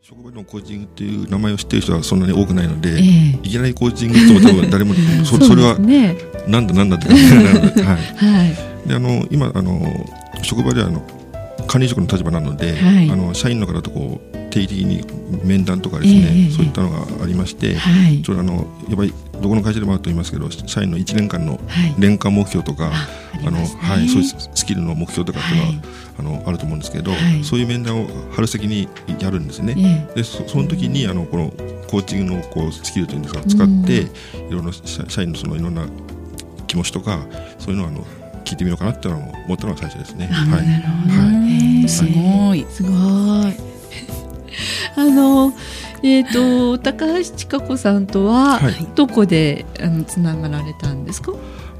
職場のコーチングっていう名前を知ってる人はそんなに多くないので、ええ、いきなりコーチングっても多分誰もそそれはなんだなんだって感じなので,、はいはい、であの今あの職場ではあの管理職の立場なので、はい、あの社員の方とこう定期的に面談とかですね、えそういったのがありまして、はい、ちょうどあのやっぱりどこの会社でもあると言いますけど社員の1年間の年間目標とか、あのはい、そういうスキルの目標とかっていうのは、あのあると思うんですけど、そういう面談を春先にやるんですね。でその時にあのこのコーチングのこうスキルというんですか使って、いろいろ社員のそのいろんな気持ちとかそういうのをあの聞いてみようかなっていうのを思ったのが最初ですね。はい。はい、すごい。すごい。あのえっ、ー、と高橋千佳子さんとは、はい、どこであのつながられたんですか？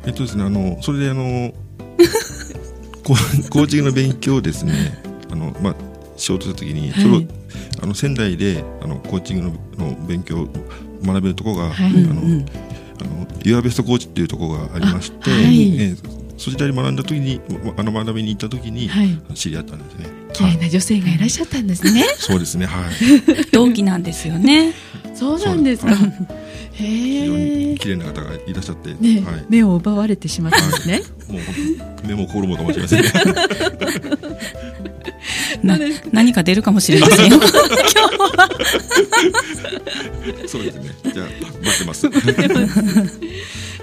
えっとですねあのそれであの コーチングの勉強ですね あのまあしようとした時に、はい、ちょうどあの仙台であのコーチングのの勉強学べるところが、はい、あの、うん、あのユアベストコーチっていうところがありまして、はい、えー、そちらに学んだ時にあの学びに行った時に知り合ったんですね。綺麗な女性がいらっしゃったんですね。そうですね、はい。同期なんですよね。そうなんですか。非常に綺麗な方がいらっしゃって、ねはい、目を奪われてしまったんですね。もう目も心もかもしれませんね。何か出るかもしれません。そうですね。じゃあ待ってます。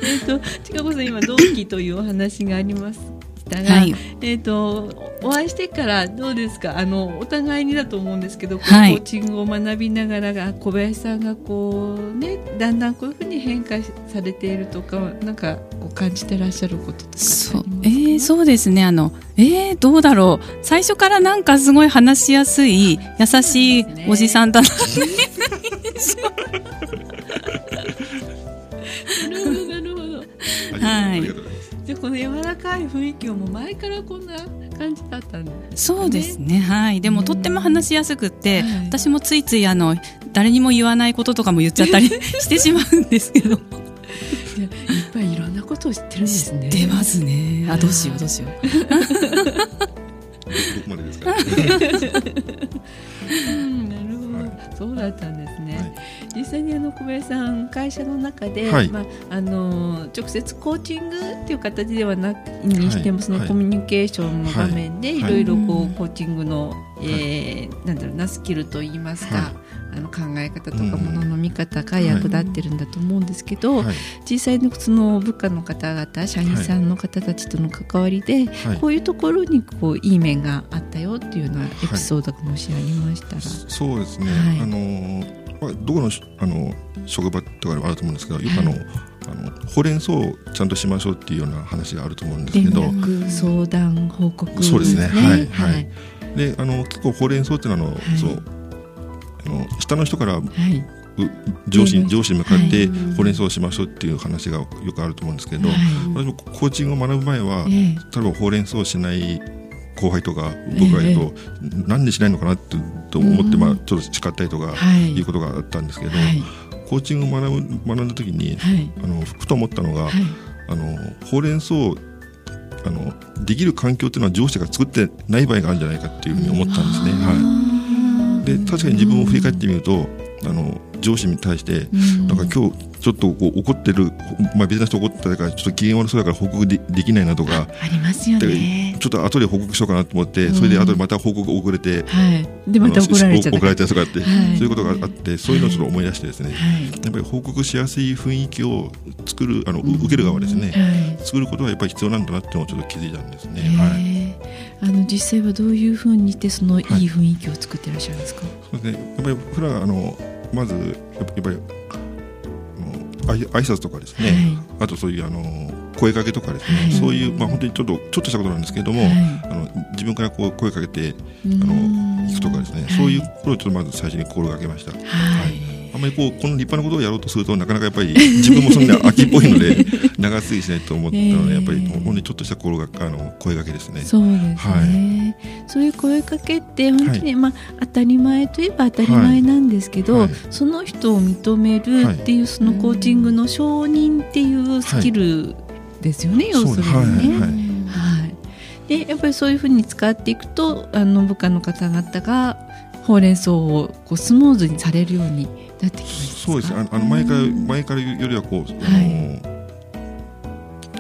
えっと、近子さん今同期というお話がありますたが、はい、えっ、ー、とお会いしてからどうですか？あのお互いにだと思うんですけど、はい、コーチングを学びながらが小林さんがこうねだんだんこういうふうに変化されているとかなんかこう感じてらっしゃることとかそう。えー、そうですね。あのえー、どうだろう。最初からなんかすごい話しやすい優しいおじさんだな、ね、なるはい。でこの柔らかい雰囲気をもう前からこんな感じだったんです、ね、そうですね。はい。でもとっても話しやすくて、はい、私もついついあの誰にも言わないこととかも言っちゃったり してしまうんですけど。いやいっぱいいろんなことを知ってるんですね。知ってますね。あどうしようどうしよう。どこ までですか、ね、うんそうだったんですね、はい。実際にあの小林さん会社の中で、はい、まあ、あの直接コーチングっていう形ではなくにしても、はい、そのコミュニケーションの場面でい。ろい。ろこう、コーチングの、えー、なんだろうなスキルといいますか、あの考え方とかものの見方が役立ってるんだと思うんですけど、実際のその部下の方々社員さんの方たちとの関わりで、こういうところにこういい面があったよっていうようなエピソードがもしありましたら。そうですね、あのーまあ、どこのあの職場とかでもあると思うんですけどよくあの、はい、あのほうれん草をちゃんとしましょうっていうような話があると思うんですけど。相談報告、ね、そうですね。はい。はい、であの結構ほうれん草っていうのははい、そうあの下の人から、上司上司。に向かってほうれん草をしましょうっていう話がよくあると思うんですけど、はい、私もコーチングを学ぶ前は、例え。ばほうれん草をしない後輩とか僕がいると、何でしないのかなってと思って、まあ、ちょっと叱ったりとかい。うことがあったんですけど、コーチングを学ぶ学んだ時に、あのふと思ったのが、あのほうれん草あのできる環境っていうのは上司が作ってない場合があるんじゃないかっていうふうに思ったんですね。はい、で確かに自分を振り返ってみるとあの上司に対して、なんか今日ちょっとこう怒ってる、まあ、別な人怒ったからちょっと機嫌悪そうだから報告でできないなとかありますよね。ちょっと後で報告しようかなと思って、それで後でまた報告遅れて、はい、でまた怒られちゃ怒られたとかって、はい、そういうことがあってそういうのをちょっと思い出してですね、はい、やっぱり報告しやすい雰囲気を作るあの、受ける側ですね、はい、作ることはやっぱり必要なんだなっていうのをちょっと気づいたんですね。はい、あの実際はどういうふうにしてそのい。い雰囲気を作っていらっしゃるんですか、そうですね。やっぱり普段あのまずやっぱり挨拶とかですね、はい、あとそういうあの声かけとかですね、はい、そういう、まあ、本当にちょっとちょっとしたことなんですけれども、はい、あの自分からこう声かけてあの行くとかですね、そういうことをちょっとまず最初に心がけました。はいあんまりこうこの立派なことをやろうとするとなかなかやっぱり 自分もそんな秋っぽいので 長続きしないと思ったので、やっぱり本当にちょっとした心があの声掛けですね。そうですね、はい、そういう声かけって本当に、はい、まあ当たり前といえば当たり前なんですけど、はい、その人を認めるっていうそのコーチングの承認っていうスキルですよね、要するにね。はい。でやっぱりそういうふうに使っていくとあの部下の方々がほうれん草をこうスムーズにされるようになってきますそうです。あの前から前からよりはこう、は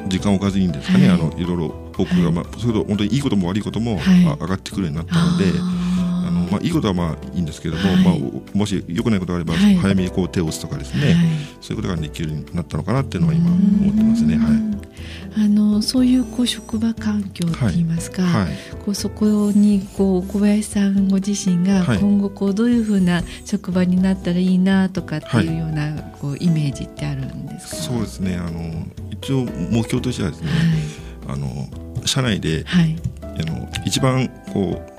い、時間を置かずにですかね、はい、あのいろいろ僕が、まあ、それと本当にいいことも悪いことも、はい、上がってくるようになったので。あのまあ、いいことはまあいいんですけれども、はい、まあ、もし良くないことがあれば、早めにこう手を打つとかですね、はい、そういうことができるようになったのかなっていうのは今思ってますね。はい。あのそういうこう職場環境といいますか、こうそこにこう小林さんご自身が今後こうどういうふうな職場になったらいいなとかっていうようなこうイメージってあるんですか、そうですね。あの一応目標としてはですね、あの社内で、あの一番こう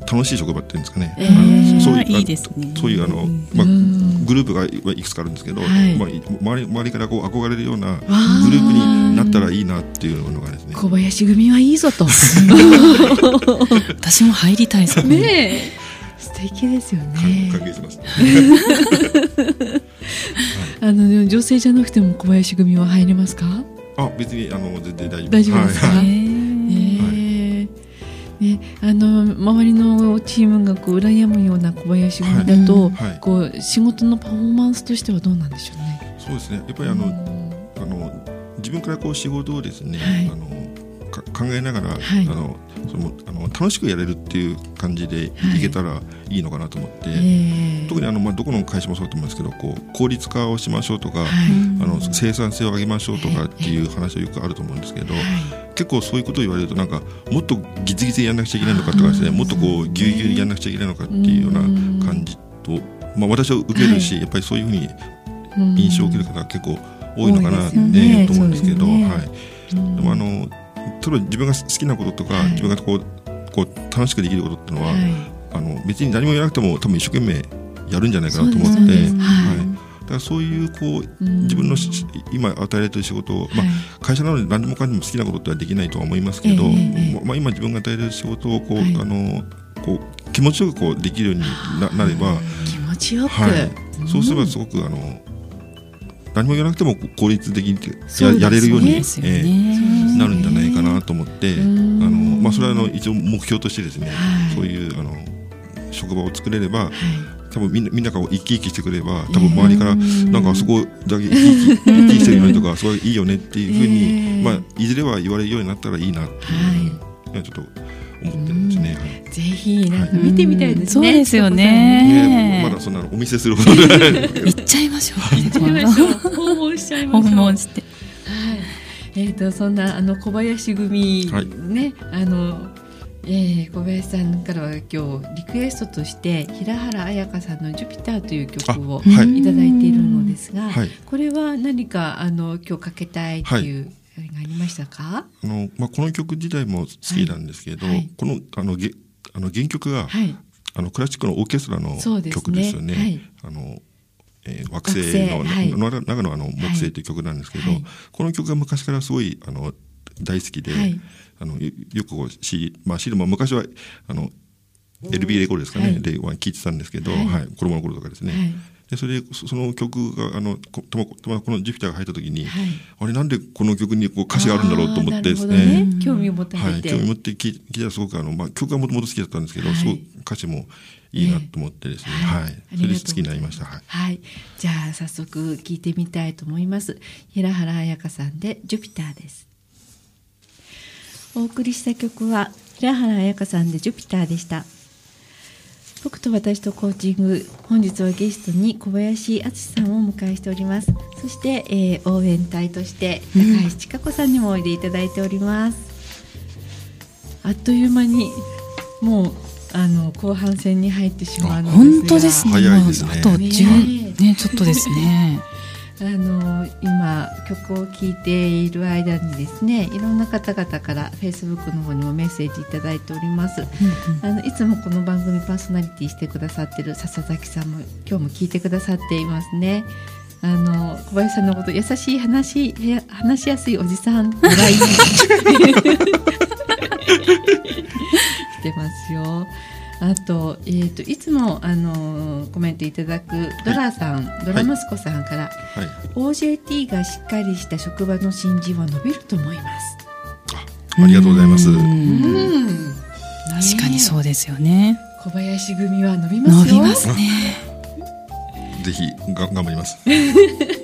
楽しい職場っていうんですかね、えー、そういういいですね。そういうあの、まあ、グループがいくつかあるんですけど、はい、まあ、周り周りからこう憧れるようなグループになったらいいなっていうのがですね。小林組はいいぞと。私も入りたいですね。素敵ですよね。歓迎します、あの女性じゃなくても小林組は入れますか？あ別にあの全然大丈夫大丈夫ですか、はい、えーね、あの周りのチームがこう羨むような小林組だと、はい。はい、こう仕事のパフォーマンスとしてはどうなんでしょうね。そうですね。やっぱりあの、あの自分からこう仕事をですね、はい、あの考えながら、あのそのあの楽しくやれるっていう感じでい。けたらいいのかなと思って、はい、特にあの、まあ、どこの会社もそうだと思うんですけどこう効率化をしましょうとか、はい、あの生産性を上げましょうとかっていう話はよくあると思うんですけど、はい、結構そういうことを言われるとなんかもっとギツギツやんなくちゃいけないのかとかですねもっとこうぎゅうぎゅうにやんなくちゃいけないのかっていうような感じと、まあ、私は受けるし、やっぱりそういうふうに印象を受ける方が結構多いのかなって、ね、と思うんですけど、はい、でもあの例えば自分が好きなこととか、自分がこうこう楽しくできることっていうのは、はい、あの別に何も言わなくても多分一生懸命やるんじゃないかなと思って、はい、だからそういうこう自分の今与えられている仕事を、まあ、会社なので何でもかんでも好きなことってはできないとは思いますけど、まあ、今自分が与えられる仕事をこう、あのこう気持ちよくこうできるようにななれば気持ちよく、はい、そうすればすごくあの何も言わなくても効率的にや,、やれるように、ね。えー、なるんじゃないかなと思って、あのまあ、それはあの一応目標としてですね、そういうあの職場を作れれば、多分みんなみんなが生き生きしてくれば多分周りからなんかあそこだけ生き生き生きしてるよねとかすごいいいよねっていうふうに、まあ、いずれは言われるようになったらいいなっていう、ちょっと思ってるんですね。ぜひなんか見てみたいですね。そうですよね。まだそんなお見せするほど行っちゃいましょう。行っちゃいましょう。訪問しちゃいましょう。訪問して。はい。えっ、とそんなあの小林組ね、あの。えー、小林さんからは今日リクエストとして平原綾香さんの「ジュピター」という曲をい。ただいているのですが、はい、これは何かあの今日かけたいっていう、ありましたか？あの、まあ、この曲自体も好きなんですけど、はい、このあのげあの原曲が、はい、あのクラシックのオーケストラの曲ですよね。ねはい、あのえー、惑星のの、はい、中のあの木星という曲なんですけど、この曲が昔からすごいあの大好きで、あのよくこう CD、まあ、CD も昔はあの LB レコードですかね、で聴いてたんですけど、はい。子供の頃とかですね。でそれでその曲があのとまとまこのジュピターが入った時に、はい、あれなんでこの曲にこう歌詞があるんだろうと思ってですね、ね、興味を持ってはい、興味持って聞いたらすごくあの、まあ、曲がもともと好きだったんですけど、はい、すごく歌詞もいいなと思ってですね、はい、はい、それで好きになりました。はい、はい、じゃあ早速聞いてみたいと思います。平原彩香さんでジュピターです。お送りした曲は平原彩香さんでジュピターでした。僕と私とコーチング本日はゲストに小林敦さんをお迎えしております。そして、えー、応援隊として高橋千佳子さんにもおいでいただいております、うん、あっという間にもうあの後半戦に入ってしまうのですが。本当ですね。早いですね。あと10ねちょっとですねあの今曲を聴いている間にですねいろんな方々からフェイスブックの方にもメッセージ頂いております、うんうん、あのいつもこの番組パーソナリティしてくださってる笹崎さんも今日も聞いてくださっていますね。あの小林さんのこと優しい話話しやすいおじさんぐらい 来てますよあと,、えーと、いつも、あのコメントいただくドラさん、はい、ドラ息子さんから、はい、OJT がしっかりした職場の新人は伸びると思います。あありがとうございます。確かにそうですよね。小林組は伸びます伸びますね。ぜひが頑張ります。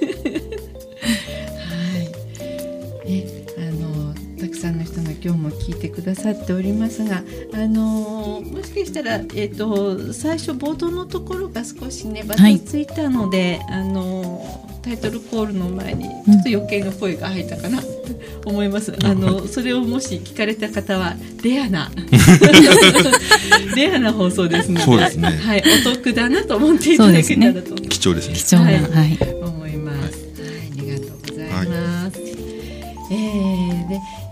今日も聞いてくださっておりますが、あのー、もしかしたら、えーと、最初冒頭のところが少しねばたついたので、はい、あのー、タイトルコールの前にちょっと余計な声が入ったかなと 思います。あのそれをもし聞かれた方はレアな レアな放送ですので、そうですね。はい、お得だなと思っていただけたらと、ね、貴重ですね。貴重な、はい、はい、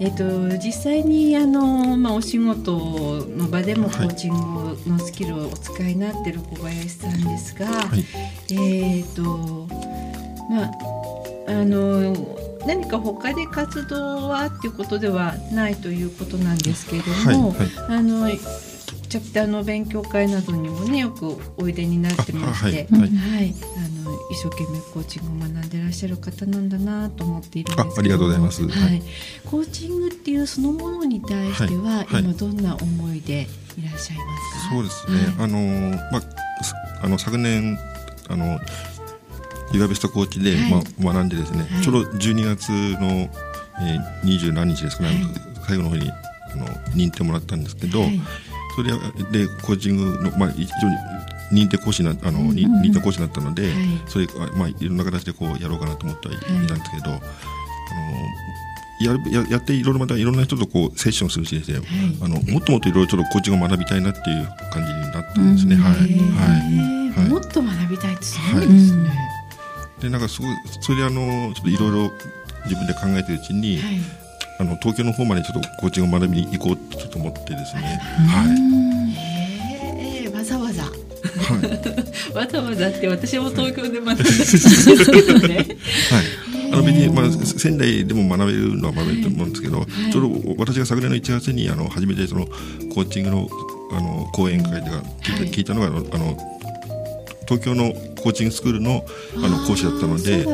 えーと、実際にあの、まあ、お仕事の場でもコーチングのスキルをお使いになっている小林さんですが、はい、えっ、とまああの何か他で活動はっていうことではないということなんですけれども、はいはい、あのチャプターの勉強会などにもねよくおいでになってまして、はい、はい、あの一生懸命コーチングを学んでらっしゃる方なんだなと思っているんですけどありがとうございます、はい、コーチングっていうそのものに対しては、今どんな思いでいらっしゃいますか？そうですね、あのまああの昨年あのユアベストコーチで、まあ、学んでですね、ちょうど12月の、えー、20何日ですかね、最後の方にあの認定もらったんですけど、それでコーチングの、まあ、非常に認定講師なあの、うんうん、認定講師になったので、はい、それまあいろんな形でこうやろうかなと思ってはいたんですけど、はい、あのやややっていろいろまたいろんな人とこうセッションするしですね、はい、あのもっともっといろいろちょっとコーチングを学びたいなっていう感じになったんですね。はい、はい、もっと学びたいってすごいですね。でなんかすごいそれであのちょっといろいろ自分で考えてるうちに、あの東京の方までちょっとコーチングを学びに行こうとちょっと思ってですね。はい。えー、わざわざ。はい、わざわざって私も東京で学んだんですけどね。はい。あの別に、まあ、仙台でも学べるのは学べると思うんですけど、はい、ちょうど私が昨年の1月にあの初めてそのコーチングのあの講演会で聞いたはい、聞いたのがあの東京のコーチングスクールのあの講師だったので、で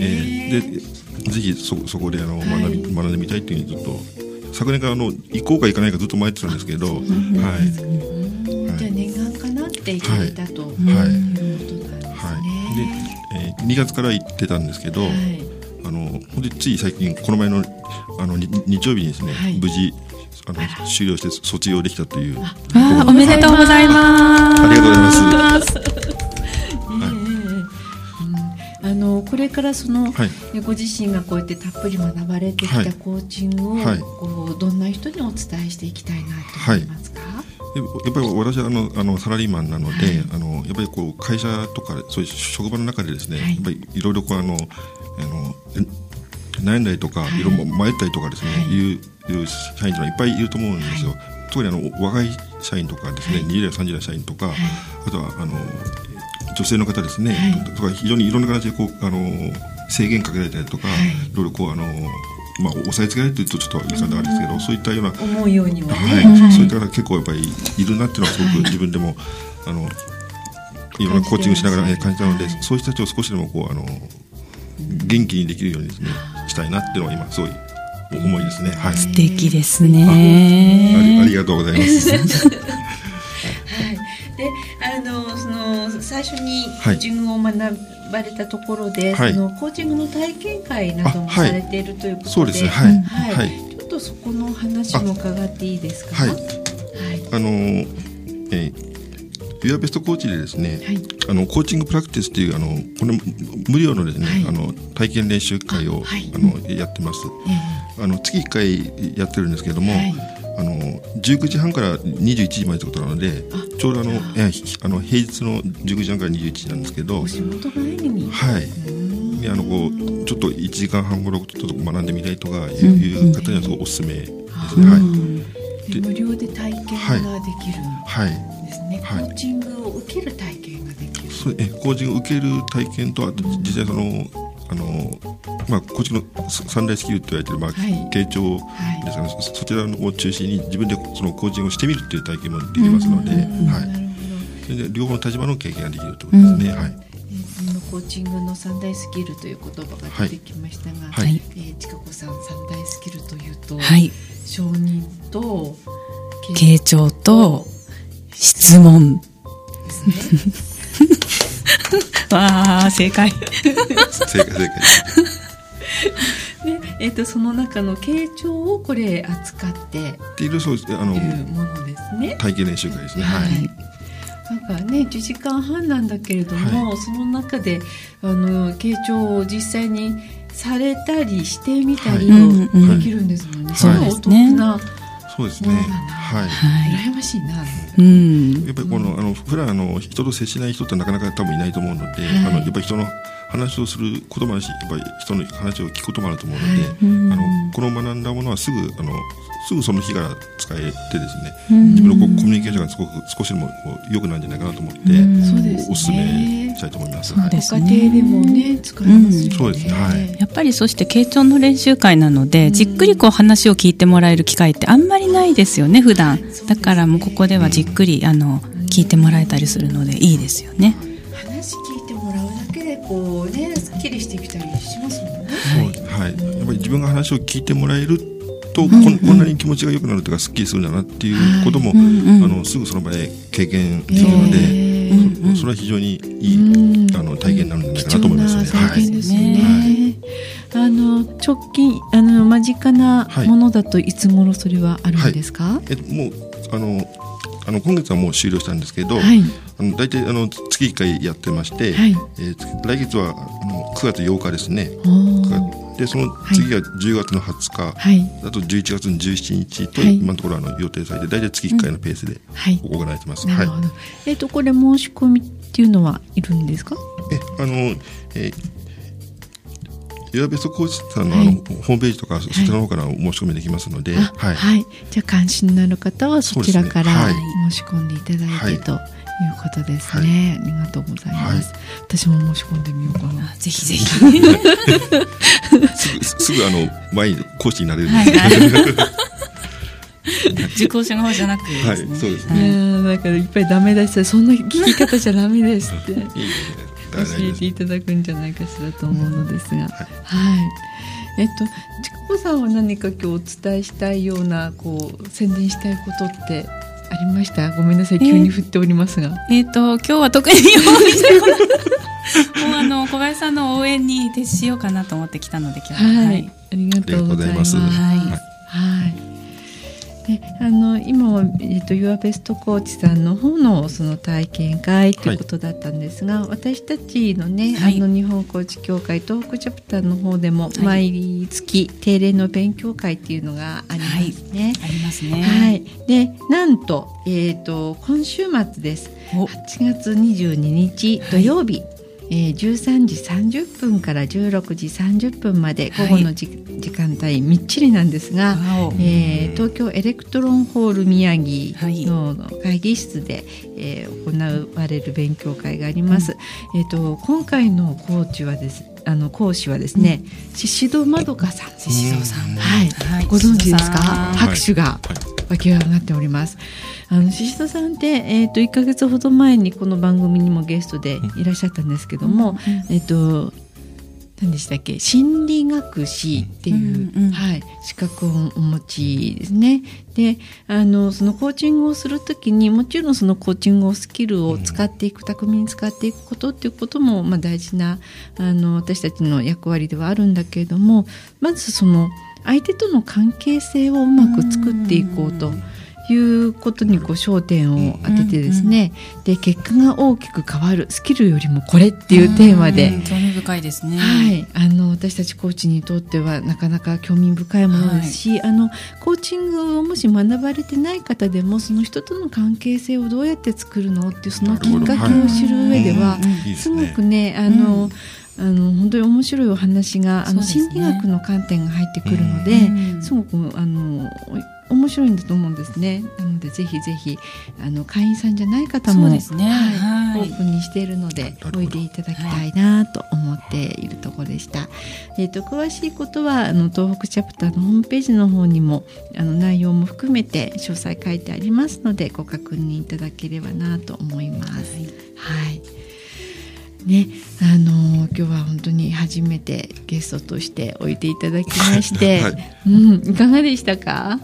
えでぜひそそこであの学び、学んでみたいっていうふうにずっと昨年からあの行こうか行かないかずっと迷ってたんですけど、はい。じゃあ念願かなっていただいたと、はい、いうことなんですね。はい、で、えー、2月から行ってたんですけど、はい、あの本当につい最近この前のあの日曜日にですね、はい、無事あの終了して卒業できたという。あおめでとうございます。ありがとうございます。れからその、はい、ご自身がこうやってたっぷり学ばれてきたコーチングを、はい、こうどんな人にお伝えしていきたいなと思いますか、はい。やっぱり私はあのあのサラリーマンなので、はい、あのやっぱりこう会社とかそういう職場の中でですね、はい、やっぱりいろいろこうあのあの悩んだりとか、はい、いろいろ迷ったりとかですね、はい、いう社員というのはいっぱいいると思うんですよ。特にあの若い社員とかですね、はい、20代30代社員とか、あとはあの女性の方ですね、はい、とか非常にいろんな形でこうあの制限かけられたりとか、はい、いろいろこうあのまあ、押さえつけられてるとちょっと言い方あるんですけど、そういったような思うようには、ね、はい、そういった方結構やっぱりいるなっていうのはすごく自分でも、あのいろんなコーチングしながら感じたので、そういう人たちを少しでもこうあの元気にできるようにですねしたいなっていうのは今すごい思いですね。はい、素敵ですね。ありがとうございます。はい。で、あのその最初にコーチングを学ばれたところで、はい、そのコーチングの体験会などもされているということで、そうですね。はい。はい。ちょっとそこの話も伺っていいですか？はい。はい、あのえーユアベストコーチでですね、はい、あのコーチングプラクティスというあのこれ無料のですね、はい、あの体験練習会をあ、のやってます。えー、あの月1回やってるんですけれども、あの19時半から21時までということなのでちょうどあのえあの平日の19時半から21時なんですけどお仕事帰りにはい。あのこうちょっと1時間半ごろちょっと学んでみたいとかいう方にはすごいおすすめですね、はい。で無料で体験ができるはいですね、はい、コーチングを受ける体験ができる。そうえコーチングを受ける体験とあと実際そのあのまあ、こっちの三大スキルと言われてる、まあ傾聴ですかね、はい、そちらを中心に自分でそのコーチングをしてみるっていう体験もできますので、はい、それで両方の立場の経験ができるということですね。はい。コーチングの三大スキルという言葉が出てきましたが、はい、えー、ちかこさん三大スキルというと、はい、承認と傾聴と質問。わあ、正解。正解、正解。で、えっ、ー、と、その中の傾聴をこれ扱ってっているそうあのいうものですね。体験練習会ですね。はい。はいなんかね1時間半なんだけれども、はい、その中であの傾聴を実際にされたりしてみたりをできるんですもんね。はい、はい、お得な、そうですね。はい。羨ましいな。うん。やっぱりこの、あの、普段、あの、人と接しない人ってなかなか多分いないと思うので、あの、やっぱり人の話をすることもあるし、やっぱり人の話を聞くこともあると思うので、あの、この学んだものはすぐ、あの、すぐその日から使えてですね、自分のコミュニケーションがすごく少しでも良くなるんじゃないかなと思って、おすすめしたいと思います。ご家庭でもね、使えますそうですね。はい。やっぱりそして傾聴の練習会なので、じっくりこう話を聞いてもらえる機会ってあんまりないですよね、普段。だからもうここではじっくり、あの、聞いてもらえたりするのでいいですよね。話きりしてきたりしますもんね。はい。はい。やっぱり自分が話を聞いてもらえるとこんこんなに気持ちが良くなるというかすっきりするんだなっていうことも、あのすぐその場で経験できるので、それは非常にいい、あの体験になるんじゃないかなと思いますね。あの直近あの間近なものだといつ頃それはあるんですか？えっともうあのあの今月はもう終了したんですけど、はい、あの大体あの月1回やってまして、はい、えー、来月は9月8日ですね。でその次が10月の20日、はい、あと11月の17日と、今のところあの予定されて大体月1回のペースで行われてます。えっ、とこれ申し込みっていうのはいるんですか？えあのえーエアベストコーチさんのあの、ホームページとかそちらの方から申し込みできますので、はい、はい、じゃあ関心のある方はそちらから申し込んでいただいてと。いうことですね、ありがとうございます、私も申し込んでみようかな。ぜひぜひ。すぐすぐあの前に講師になれる。受講者側じゃなくて、はい、そうですね。だからいっぱいダメ出しそんな聞き方じゃダメですって。いい教えていただくんじゃないかしらと思うのですが、はい、はい、えっとちかこさんは何か今日お伝えしたいようなこう宣伝したいことってありました？ごめんなさい。急に振っておりますが。えっ、ー、と今日は特に用意してこない もうあの小林さんの応援に徹しようかなと思ってきたので今日は、はい、ありがとうございます。はい、はいであの今は、えっと、ユアベストコーチさんの方のその体験会ということだったんですが、はい、私たちのね、はい、あの日本コーチ協会東北チャプターの方でも毎月定例の勉強会っていうのがありますね。ありますね。はい。でなんと,、えーと、今週末です。8月22日土曜日、えー、13時30分から16時30分まで午後の時,、時間帯みっちりなんですが、えー、東京エレクトロンホール宮城の会議室で、えー、行われる勉強会があります。うん、えっ、ー、と今回のコーチはですあの講師はですね、宍戸まどかさん。宍戸さん、はい、はい、ご存知ですか？拍手が湧き上がっております。あの宍戸さんって、えーと、1か月ほど前にこの番組にもゲストでいらっしゃったんですけども、うん、えっ、ー、と何でしたっけ？心理学士っていう、うんうん、はい、資格をお持ちですね。であのそのコーチングをする時にもちろんそのコーチングをスキルを使っていく、巧みに使っていくことっていうことも、まあ、大事なあの私たちの役割ではあるんだけれどもまずその相手との関係性をうまく作っていこうと。いうことにこう焦点を当ててですね、うんうん、で結果が大きく変わるスキルよりもこれっていうテーマで、興味深いですね、はい、あの私たちコーチにとってはなかなか興味深いものですし、はい、あのコーチングをもし学ばれてない方でもその人との関係性をどうやって作るのっていうそのきっかけを知る上では、すごくねあの、あの本当に面白いお話があの、心理学の観点が入ってくるので、すごくあの面白いんだと思うんですね。なのでぜひぜひあの会員さんじゃない方も、ね。はい、オープンにしているのでおいでいただきたいなと思っているところでした。えっ、ー、と詳しいことはあの東北チャプターのホームページの方にもあの内容も含めて詳細書いてありますのでご確認いただければなと思います。はい、はいね、あのー、今日は本当に初めてゲストとしておいていただきまして、はい、うん、いかがでしたか？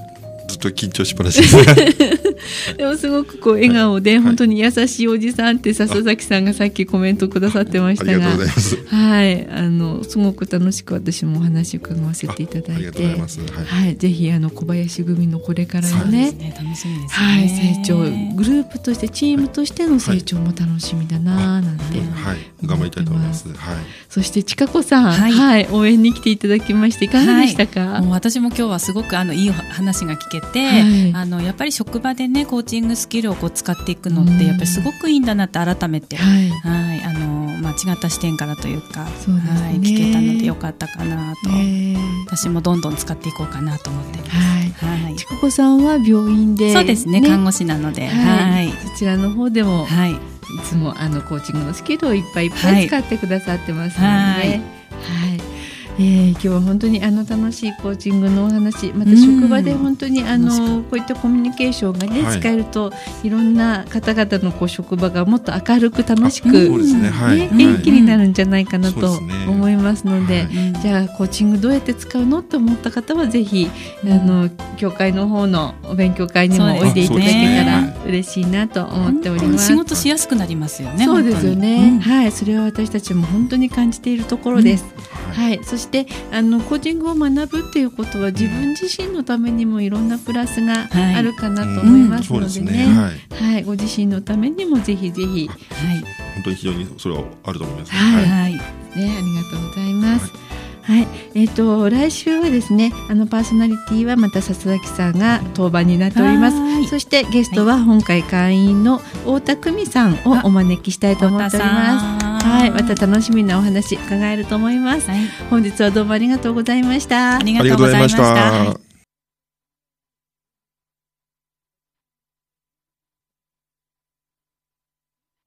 ずっと緊張しっぱなしです。でもすごくこう笑顔で、本当に優しいおじさんって笹崎さんがさっきコメントくださってましたが、はい、あのすごく楽しく私もお話を伺わせていただいて、はい、ぜひあの小林組のこれからのね、ね。楽しみです、ね、はい、成長グループとしてチームとしての成長も楽しみだななんて、はい、頑張りたいと思います。はい、そしてちかこさん、はい、はい、応援に来ていただきましていか？がでしたか。もう私も今日はすごくあのいい話が聞けて、あのやっぱり職場でねコーチングスキルをこう使っていくのってやっぱりすごくいいんだなって改めて、はい、はい。あのまあ、違った視点からというかそうね、はい、聞けたのでよかったかなと、私もどんどん使っていこうかなと思ってます。はい、はい、ちここさんは病院で、そうですね、ね、看護師なので、はい、そちらの方でも、はい、いつもあのコーチングのスキルをいっぱいいっぱい使ってくださってますので、はい、はいえー、今日は本当にあの楽しいコーチングのお話また職場で本当にあのこういったコミュニケーションがね、はい、使えるといろんな方々のこう職場がもっと明るく楽しく、ね。ね、元気になるんじゃないかなと思いますので、じゃあコーチングどうやって使うの？って思った方はぜひあの協会の方のお勉強会にもおいでいただけたら嬉しいなと思っております。仕事しやすくなりますよね。そうですよね。はい、それは私たちも本当に感じているところです。はい、そしてあのコーチングを学ぶっていうことは自分自身のためにもいろんなプラスがあるかなと思いますのでね,、はい、ご自身のためにもぜひぜひ、はい、本当に非常にそれはあると思います。はい、はい、ね、ありがとうございます。はい、えっ、ー、と来週はですね、あのパーソナリティはまた笹崎さんが当番になっております。そしてゲストは本会会員の太田久美さんをお招きしたいと思っております。はい、また楽しみなお話伺えると思います、はい、本日はどうもありがとうございました。ありがとうございました